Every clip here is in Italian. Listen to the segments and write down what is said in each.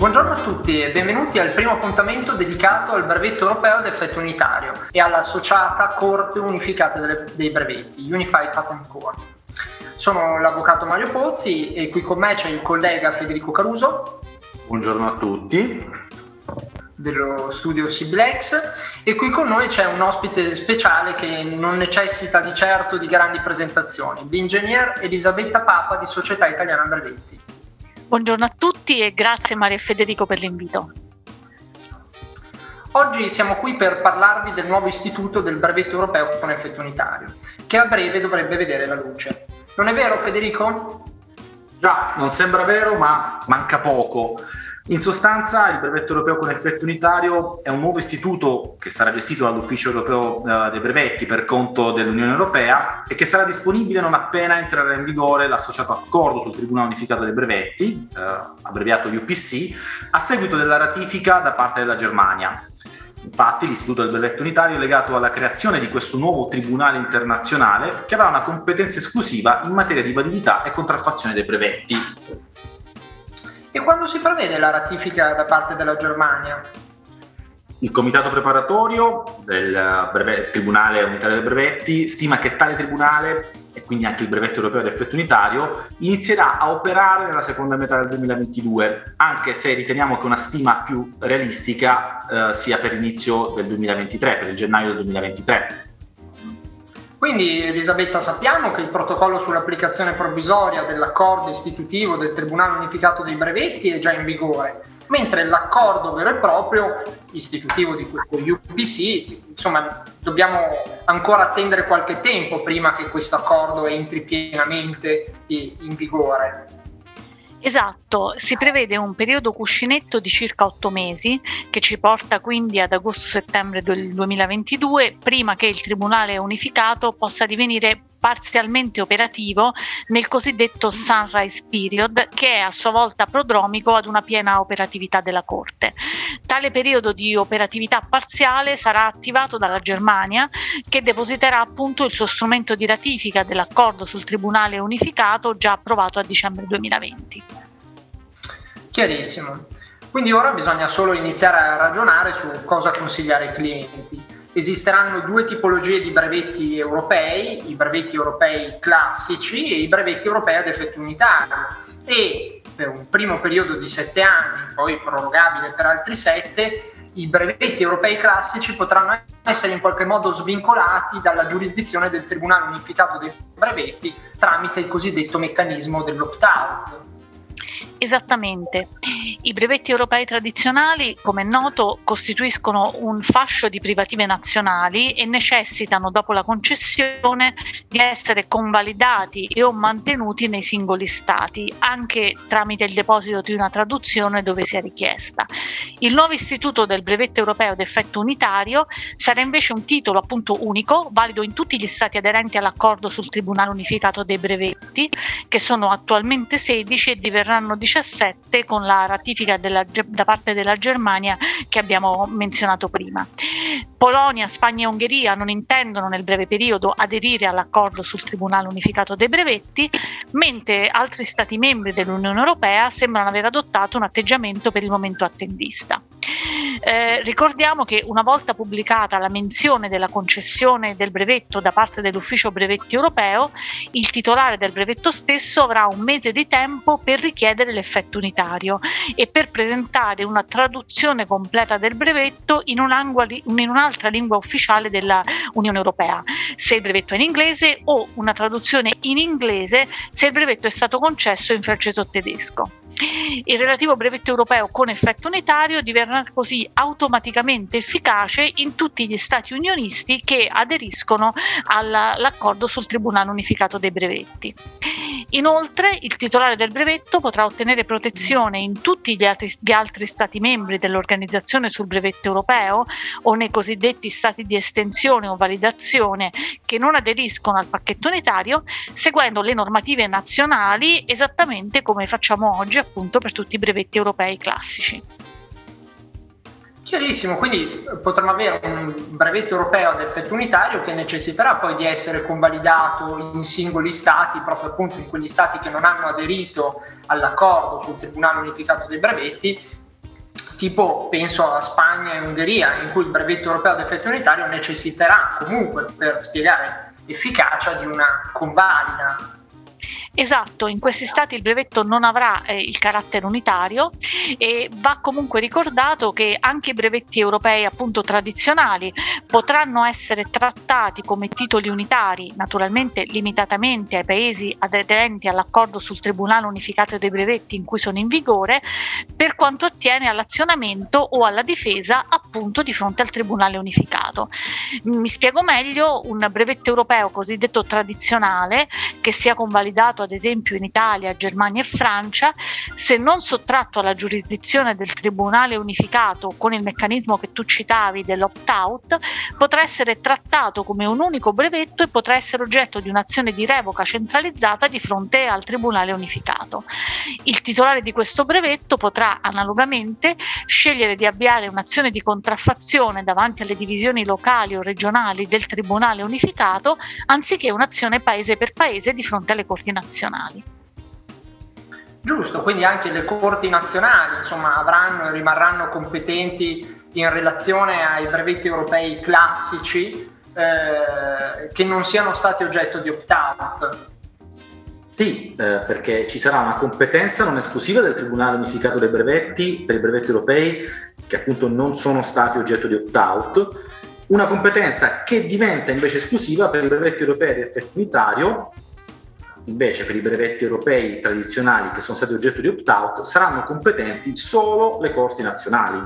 Buongiorno a tutti e benvenuti al primo appuntamento dedicato al brevetto europeo ad effetto unitario e all'associata Corte Unificata dei Brevetti, Unified Patent Court. Sono l'avvocato Mario Pozzi e qui con me c'è il collega Federico Caruso. Buongiorno a tutti. Dello studio Siblex e qui con noi c'è un ospite speciale che non necessita di certo di grandi presentazioni, l'ingegner Elisabetta Papa di Società Italiana Brevetti. Buongiorno a tutti e grazie Maria e Federico per l'invito. Oggi siamo qui per parlarvi del nuovo istituto del brevetto europeo con effetto unitario, che a breve dovrebbe vedere la luce. Non è vero Federico? Già, non sembra vero, ma manca poco. In sostanza, il brevetto europeo con effetto unitario è un nuovo istituto che sarà gestito dall'Ufficio europeo eh, dei brevetti per conto dell'Unione Europea e che sarà disponibile non appena entrerà in vigore l'associato accordo sul Tribunale Unificato dei Brevetti, eh, abbreviato UPC, a seguito della ratifica da parte della Germania. Infatti l'istituto del brevetto unitario è legato alla creazione di questo nuovo tribunale internazionale che avrà una competenza esclusiva in materia di validità e contraffazione dei brevetti. E quando si prevede la ratifica da parte della Germania? Il comitato preparatorio del breve, Tribunale Unitario dei Brevetti stima che tale tribunale e quindi anche il brevetto europeo ad effetto unitario inizierà a operare nella seconda metà del 2022, anche se riteniamo che una stima più realistica eh, sia per l'inizio del 2023, per il gennaio del 2023. Quindi Elisabetta sappiamo che il protocollo sull'applicazione provvisoria dell'accordo istitutivo del Tribunale Unificato dei Brevetti è già in vigore, mentre l'accordo vero e proprio istitutivo di questo UPC, insomma, dobbiamo ancora attendere qualche tempo prima che questo accordo entri pienamente in vigore. Esatto, si prevede un periodo cuscinetto di circa otto mesi che ci porta quindi ad agosto-settembre del 2022 prima che il Tribunale unificato possa divenire parzialmente operativo nel cosiddetto sunrise period, che è a sua volta prodromico ad una piena operatività della Corte. Tale periodo di operatività parziale sarà attivato dalla Germania, che depositerà appunto il suo strumento di ratifica dell'accordo sul Tribunale unificato già approvato a dicembre 2020. Chiarissimo. Quindi ora bisogna solo iniziare a ragionare su cosa consigliare ai clienti esisteranno due tipologie di brevetti europei, i brevetti europei classici e i brevetti europei ad effetto unitario e per un primo periodo di sette anni, poi prorogabile per altri sette, i brevetti europei classici potranno essere in qualche modo svincolati dalla giurisdizione del Tribunale Unificato dei Brevetti tramite il cosiddetto meccanismo dell'opt-out. Esattamente. I brevetti europei tradizionali, come è noto, costituiscono un fascio di privative nazionali e necessitano, dopo la concessione, di essere convalidati e o mantenuti nei singoli stati, anche tramite il deposito di una traduzione dove sia richiesta. Il nuovo istituto del brevetto europeo d'effetto unitario sarà invece un titolo appunto unico, valido in tutti gli stati aderenti all'accordo sul Tribunale Unificato dei Brevetti, che sono attualmente 16 e diverranno 18 2017 con la ratifica della, da parte della Germania che abbiamo menzionato prima. Polonia, Spagna e Ungheria non intendono nel breve periodo aderire all'accordo sul Tribunale Unificato dei Brevetti, mentre altri Stati membri dell'Unione Europea sembrano aver adottato un atteggiamento per il momento attendista. Eh, ricordiamo che una volta pubblicata la menzione della concessione del brevetto da parte dell'Ufficio Brevetti Europeo, il titolare del brevetto stesso avrà un mese di tempo per richiedere l'effetto unitario e per presentare una traduzione completa del brevetto in, in un'altra lingua ufficiale dell'Unione Europea, se il brevetto è in inglese o una traduzione in inglese se il brevetto è stato concesso in francese o tedesco. Il relativo brevetto europeo con effetto unitario diverrà così automaticamente efficace in tutti gli Stati unionisti che aderiscono all'accordo sul Tribunale Unificato dei Brevetti. Inoltre, il titolare del brevetto potrà ottenere protezione in tutti gli altri, gli altri, Stati membri dell'Organizzazione sul brevetto europeo o nei cosiddetti Stati di estensione o validazione che non aderiscono al pacchetto unitario, seguendo le normative nazionali esattamente come facciamo oggi appunto per tutti i brevetti europei classici. Chiarissimo, quindi potremmo avere un brevetto europeo ad effetto unitario che necessiterà poi di essere convalidato in singoli stati, proprio appunto in quegli stati che non hanno aderito all'accordo sul Tribunale Unificato dei Brevetti, tipo penso a Spagna e Ungheria, in cui il brevetto europeo ad effetto unitario necessiterà comunque per spiegare efficacia di una convalida Esatto, in questi stati il brevetto non avrà eh, il carattere unitario e va comunque ricordato che anche i brevetti europei appunto tradizionali potranno essere trattati come titoli unitari, naturalmente limitatamente ai paesi aderenti all'accordo sul Tribunale Unificato dei Brevetti in cui sono in vigore, per quanto attiene all'azionamento o alla difesa appunto di fronte al Tribunale Unificato. Mi spiego meglio, un brevetto europeo cosiddetto tradizionale che sia convalidato ad esempio in Italia, Germania e Francia, se non sottratto alla giurisdizione del Tribunale unificato con il meccanismo che tu citavi dell'opt-out, potrà essere trattato come un unico brevetto e potrà essere oggetto di un'azione di revoca centralizzata di fronte al Tribunale unificato. Il titolare di questo brevetto potrà analogamente scegliere di avviare un'azione di contraffazione davanti alle divisioni locali o regionali del Tribunale unificato anziché un'azione paese per paese di fronte alle corti nazionali. Giusto, quindi anche le corti nazionali insomma, avranno e rimarranno competenti in relazione ai brevetti europei classici eh, che non siano stati oggetto di opt-out. Sì, eh, perché ci sarà una competenza non esclusiva del Tribunale Unificato dei Brevetti per i brevetti europei che appunto non sono stati oggetto di opt-out, una competenza che diventa invece esclusiva per i brevetti europei di effetto unitario Invece per i brevetti europei tradizionali che sono stati oggetto di opt-out saranno competenti solo le corti nazionali.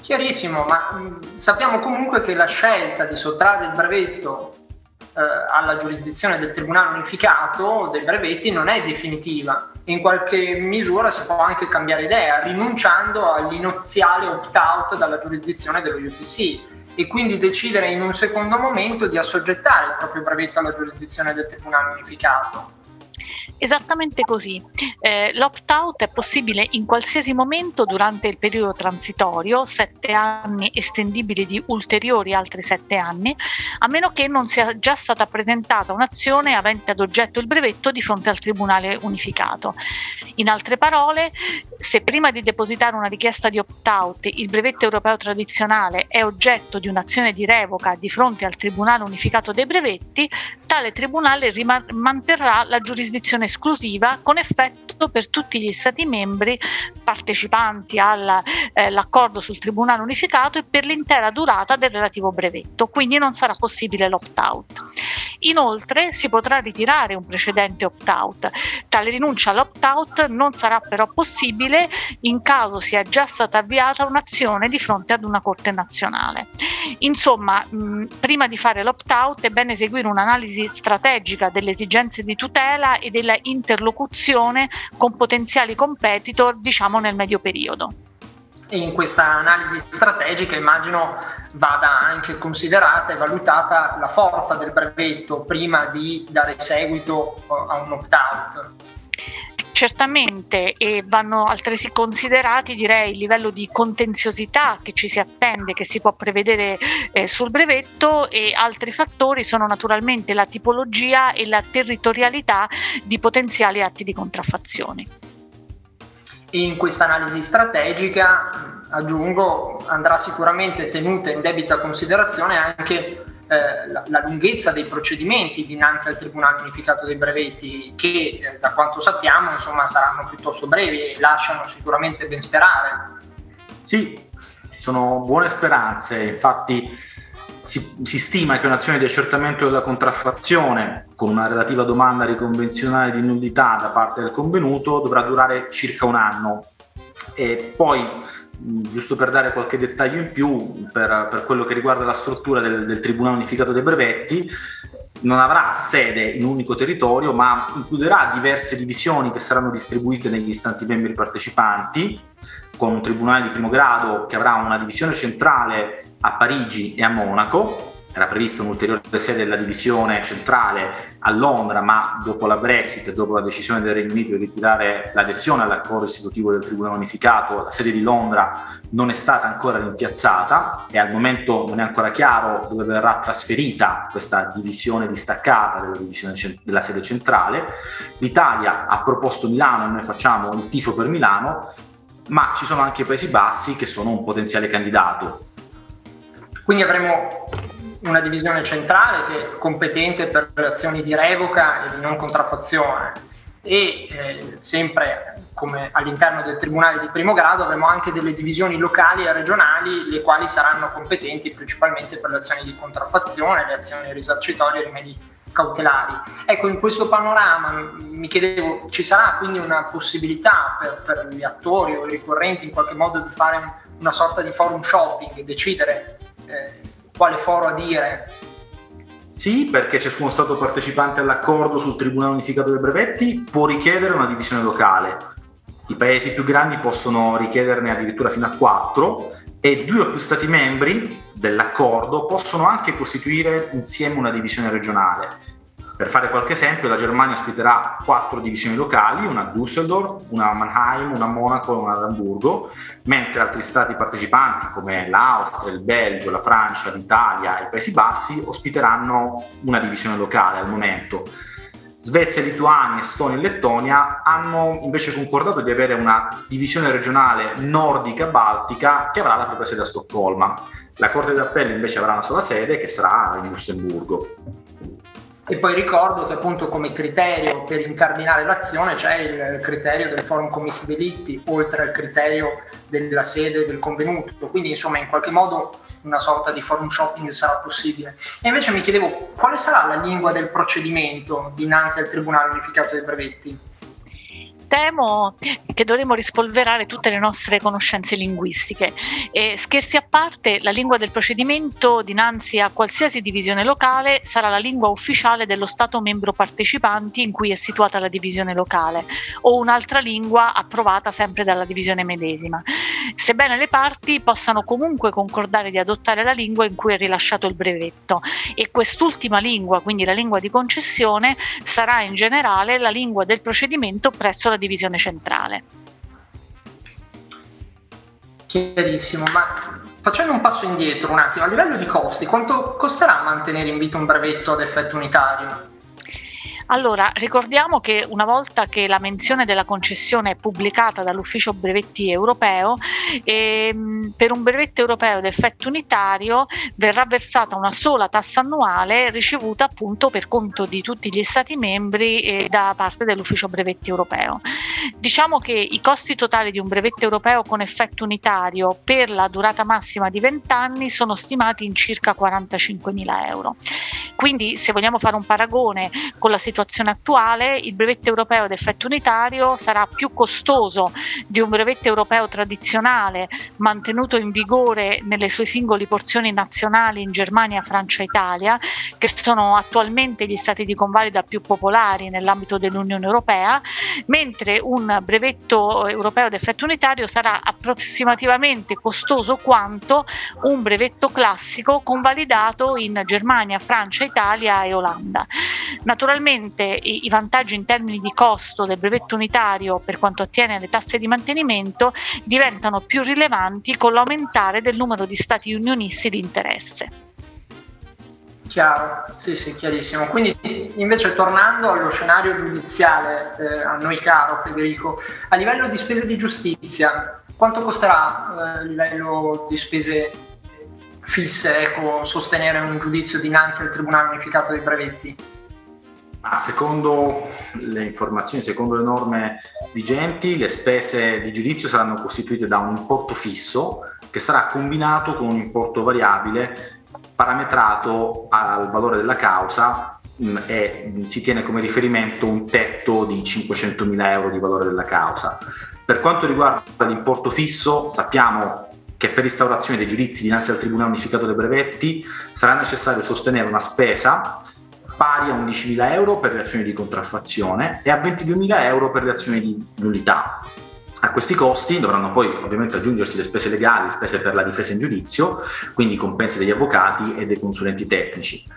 Chiarissimo, ma mh, sappiamo comunque che la scelta di sottrarre il brevetto eh, alla giurisdizione del Tribunale Unificato dei brevetti non è definitiva. In qualche misura si può anche cambiare idea, rinunciando all'iniziale opt-out dalla giurisdizione dello UPC e quindi decidere in un secondo momento di assoggettare il proprio brevetto alla giurisdizione del Tribunale Unificato. Esattamente così. Eh, l'opt-out è possibile in qualsiasi momento durante il periodo transitorio, sette anni estendibili di ulteriori altri sette anni, a meno che non sia già stata presentata un'azione avente ad oggetto il brevetto di fronte al Tribunale unificato. In altre parole, se prima di depositare una richiesta di opt-out il brevetto europeo tradizionale è oggetto di un'azione di revoca di fronte al Tribunale unificato dei brevetti, tale Tribunale rim- manterrà la giurisdizione esclusiva con effetto per tutti gli Stati membri partecipanti all'accordo eh, sul Tribunale unificato e per l'intera durata del relativo brevetto, quindi non sarà possibile l'opt-out. Inoltre si potrà ritirare un precedente opt-out. Tale rinuncia all'opt-out non sarà però possibile in caso sia già stata avviata un'azione di fronte ad una Corte nazionale. Insomma, mh, prima di fare l'opt-out è bene eseguire un'analisi strategica delle esigenze di tutela e della interlocuzione con potenziali competitor, diciamo nel medio periodo. E in questa analisi strategica immagino vada anche considerata e valutata la forza del brevetto prima di dare seguito a un opt-out. Certamente e vanno altresì considerati direi il livello di contenziosità che ci si attende, che si può prevedere eh, sul brevetto e altri fattori sono naturalmente la tipologia e la territorialità di potenziali atti di contraffazione. In questa analisi strategica, aggiungo, andrà sicuramente tenuta in debita considerazione anche eh, la, la, lunghezza dei procedimenti dinanzi al Tribunale Unificato dei Brevetti, che eh, da quanto sappiamo insomma, saranno piuttosto brevi e lasciano sicuramente ben sperare. Sì, ci sono buone speranze, infatti si, si, stima che un'azione di accertamento della contraffazione con una relativa domanda riconvenzionale di nullità da parte del convenuto dovrà durare circa un anno e poi giusto per dare qualche dettaglio in più per, per quello che riguarda la struttura del, del, Tribunale Unificato dei Brevetti, non avrà sede in un unico territorio, ma includerà diverse divisioni che saranno distribuite negli Stati membri partecipanti, con un tribunale di primo grado che avrà una divisione centrale a Parigi e a Monaco, era prevista un'ulteriore sede della divisione centrale a Londra, ma dopo la Brexit e dopo la decisione del Regno Unito di ritirare l'adesione all'accordo istitutivo del Tribunale Unificato, la sede di Londra non è stata ancora rimpiazzata e al momento non è ancora chiaro dove verrà trasferita questa divisione distaccata della, divisione, della sede centrale. L'Italia ha proposto Milano e noi facciamo il tifo per Milano ma ci sono anche i Paesi Bassi che sono un potenziale candidato. Quindi avremo una divisione centrale che è competente per le azioni di revoca e di non contraffazione e eh, sempre come all'interno del Tribunale di primo grado avremo anche delle divisioni locali e regionali le quali saranno competenti principalmente per le azioni di contraffazione, le azioni risarcitorie e i rimedi cautelari. Ecco, in questo panorama mi chiedevo, ci sarà quindi una possibilità per, per gli attori o i ricorrenti in qualche modo di fare un, una sorta di forum shopping, decidere eh, quale foro adire sì, perché ciascuno Stato partecipante all'accordo sul Tribunale Unificato dei Brevetti può richiedere una divisione locale. I paesi più grandi possono richiederne addirittura fino a quattro e due o più Stati membri dell'accordo possono anche costituire insieme una divisione regionale. Per fare qualche esempio, la Germania ospiterà quattro divisioni locali, una a Düsseldorf, una a Mannheim, una a Monaco e una ad Amburgo, mentre altri stati partecipanti come l'Austria, il Belgio, la Francia, l'Italia e i Paesi Bassi ospiteranno una divisione locale al momento. Svezia, Lituania, Estonia e Lettonia hanno invece concordato di avere una divisione regionale nordica-baltica che avrà la propria sede a Stoccolma. La Corte d'Appello invece avrà una sola sede che sarà in Lussemburgo. E poi ricordo che appunto come criterio per incardinare l'azione c'è il criterio del forum commessi delitti, oltre al criterio della sede del convenuto, quindi insomma in qualche modo una sorta di forum shopping sarà possibile. E invece mi chiedevo quale sarà la lingua del procedimento dinanzi al Tribunale Unificato dei Brevetti? Temo che dovremo rispolverare tutte le nostre conoscenze linguistiche. E, scherzi a parte, la lingua del procedimento dinanzi a qualsiasi divisione locale sarà la lingua ufficiale dello Stato membro partecipanti in cui è situata la divisione locale o un'altra lingua approvata sempre dalla divisione medesima, sebbene le parti possano comunque concordare di adottare la lingua in cui è rilasciato il brevetto e quest'ultima lingua, quindi la lingua di concessione, sarà in generale la lingua del procedimento presso la divisione centrale. Chiarissimo, ma facendo un passo indietro un attimo, a livello di costi, quanto costerà mantenere in vita un brevetto ad effetto unitario? Allora, ricordiamo che una volta che la menzione della concessione è pubblicata dall'Ufficio Brevetti Europeo, ehm, per un brevetto europeo ad effetto unitario verrà versata una sola tassa annuale ricevuta appunto per conto di tutti gli Stati membri eh, da parte dell'Ufficio Brevetti Europeo. Diciamo che i costi totali di un brevetto europeo con effetto unitario per la durata massima di 20 anni sono stimati in circa 45 mila euro. Quindi se vogliamo fare un paragone con la situazione situazione attuale il brevetto europeo ad effetto unitario sarà più costoso di un brevetto europeo tradizionale mantenuto in vigore nelle sue singole porzioni nazionali in Germania, Francia e Italia, che sono attualmente gli stati di convalida più popolari nell'ambito dell'Unione Europea, mentre un brevetto europeo ad effetto unitario sarà approssimativamente costoso quanto un brevetto classico convalidato in Germania, Francia, Italia e Olanda. Naturalmente Sicuramente i, vantaggi in termini di costo del brevetto unitario per quanto attiene alle tasse di mantenimento diventano più rilevanti con l'aumentare del numero di stati unionisti di interesse. Chiaro, sì, sì, chiarissimo. Quindi invece tornando allo scenario giudiziale, eh, a noi caro Federico, a livello di spese di giustizia, quanto costerà eh, a livello di spese fisse ecco, sostenere un giudizio dinanzi al Tribunale Unificato dei Brevetti? Ma secondo le informazioni, secondo le norme vigenti, le spese di giudizio saranno costituite da un importo fisso che sarà combinato con un importo variabile parametrato al valore della causa mm, e si tiene come riferimento un tetto di 500.000 euro di valore della causa. Per quanto riguarda l'importo fisso, sappiamo che per instaurazione dei giudizi dinanzi al Tribunale Unificato dei Brevetti sarà necessario sostenere una spesa pari a 11.000 euro per le azioni di contraffazione e a 22.000 euro per le azioni di nullità. A questi costi dovranno poi ovviamente aggiungersi le spese legali, le spese per la difesa in giudizio, quindi compensi degli avvocati e dei consulenti tecnici.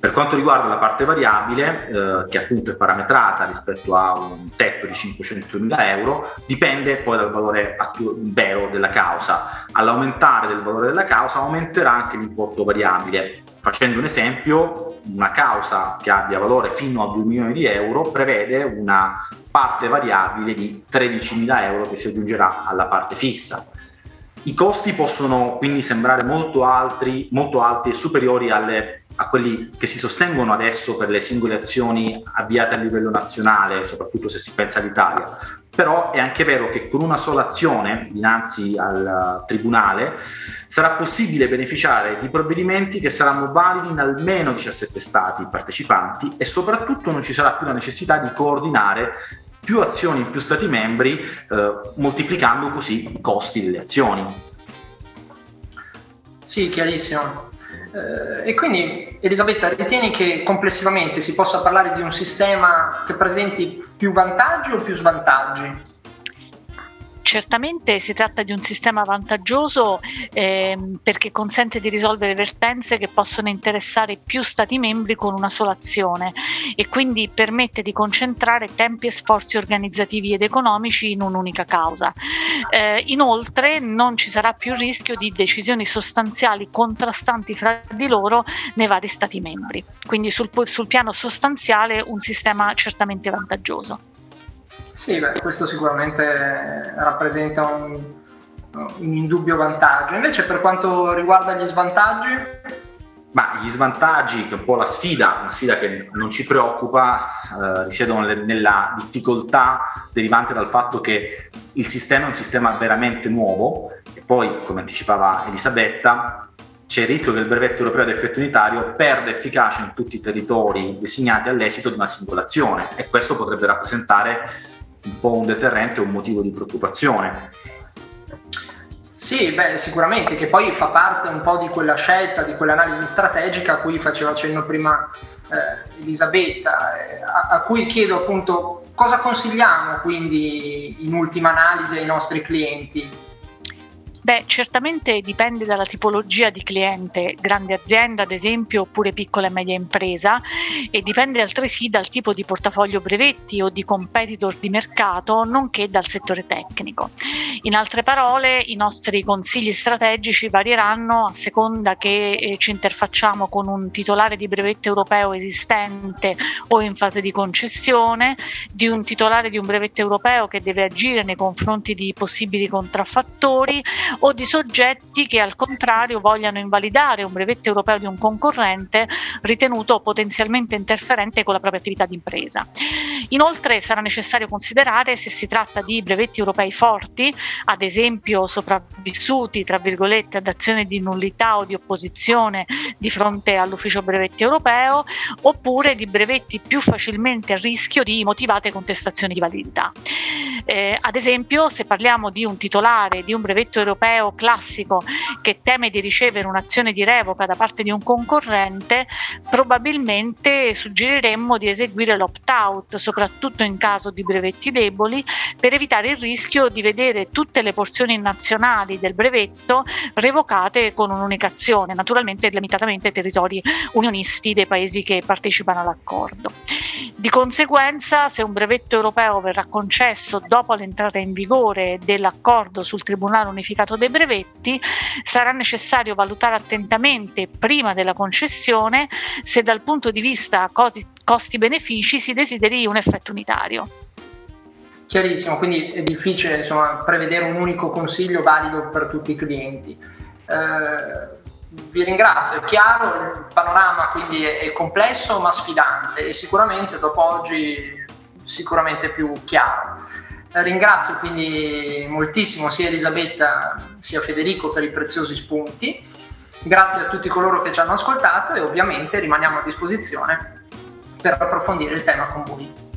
Per quanto riguarda la parte variabile, eh, che appunto è parametrata rispetto a un tetto di 500.000 euro, dipende poi dal valore attu- vero della causa. All'aumentare del valore della causa aumenterà anche l'importo variabile. Facendo un esempio, una causa che abbia valore fino a 2 milioni di euro prevede una parte variabile di 13.000 euro che si aggiungerà alla parte fissa. I costi possono quindi sembrare molto, altri, molto alti e superiori alle, a quelli che si sostengono adesso per le singole azioni avviate a livello nazionale, soprattutto se si pensa all'Italia. Però è anche vero che con una sola azione dinanzi al tribunale sarà possibile beneficiare di provvedimenti che saranno validi in almeno 17 Stati partecipanti e soprattutto non ci sarà più la necessità di coordinare più azioni in più Stati membri, eh, moltiplicando così i costi delle azioni. Sì, chiarissimo. Eh, e quindi Elisabetta, ritieni che complessivamente si possa parlare di un sistema che presenti più vantaggi o più svantaggi? Certamente si tratta di un sistema vantaggioso ehm, perché consente di risolvere vertenze che possono interessare più Stati membri con una sola azione e quindi permette di concentrare tempi e sforzi organizzativi ed economici in un'unica causa. Eh, inoltre non ci sarà più il rischio di decisioni sostanziali contrastanti fra di loro nei vari Stati membri. Quindi sul, sul piano sostanziale un sistema certamente vantaggioso. Sì, beh, questo sicuramente rappresenta un, un indubbio vantaggio. Invece per quanto riguarda gli svantaggi? Ma gli svantaggi, che è un po' la sfida, una sfida che non ci preoccupa, eh, risiedono nella difficoltà derivante dal fatto che il sistema è un sistema veramente nuovo e poi, come anticipava Elisabetta, c'è il rischio che il brevetto europeo ad effetto unitario perda efficacia in tutti i territori designati all'esito di una singolazione e questo potrebbe rappresentare un po' un deterrente, un motivo di preoccupazione. Sì, beh, sicuramente, che poi fa parte un po' di quella scelta, di quell'analisi strategica a cui faceva cenno prima eh, Elisabetta, eh, a, a, cui chiedo appunto cosa consigliamo quindi in ultima analisi ai nostri clienti Beh, certamente dipende dalla tipologia di cliente, grande azienda ad esempio oppure piccola e media impresa e dipende altresì dal tipo di portafoglio brevetti o di competitor di mercato, nonché dal settore tecnico. In altre parole, i nostri consigli strategici varieranno a seconda che eh, ci interfacciamo con un titolare di brevetto europeo esistente o in fase di concessione, di un titolare di un brevetto europeo che deve agire nei confronti di possibili contraffattori o di soggetti che al contrario vogliano invalidare un brevetto europeo di un concorrente ritenuto potenzialmente interferente con la propria attività di impresa. Inoltre sarà necessario considerare se si tratta di brevetti europei forti, ad esempio sopravvissuti tra virgolette ad azione di nullità o di opposizione di fronte all'ufficio brevetti europeo, oppure di brevetti più facilmente a rischio di motivate contestazioni di validità. Eh, ad esempio, se parliamo di un titolare di un brevetto europeo classico che teme di ricevere un'azione di revoca da parte di un concorrente, probabilmente suggeriremmo di eseguire l'opt-out, soprattutto in caso di brevetti deboli, per evitare il rischio di vedere tutte le porzioni nazionali del brevetto revocate con un'unica azione, naturalmente limitatamente ai territori unionisti dei paesi che partecipano all'accordo. Di conseguenza, se un brevetto europeo verrà concesso dopo l'entrata in vigore dell'accordo sul Tribunale Unificato dei Brevetti, sarà necessario valutare attentamente prima della concessione se dal punto di vista costi-benefici si desideri un effetto unitario. Chiarissimo, quindi è difficile insomma, prevedere un unico consiglio valido per tutti i clienti. Eh, vi ringrazio, è chiaro, il panorama quindi è complesso ma sfidante e sicuramente dopo oggi sicuramente più chiaro. Ringrazio quindi moltissimo sia Elisabetta sia Federico per i preziosi spunti. Grazie a tutti coloro che ci hanno ascoltato e ovviamente rimaniamo a disposizione per approfondire il tema con voi.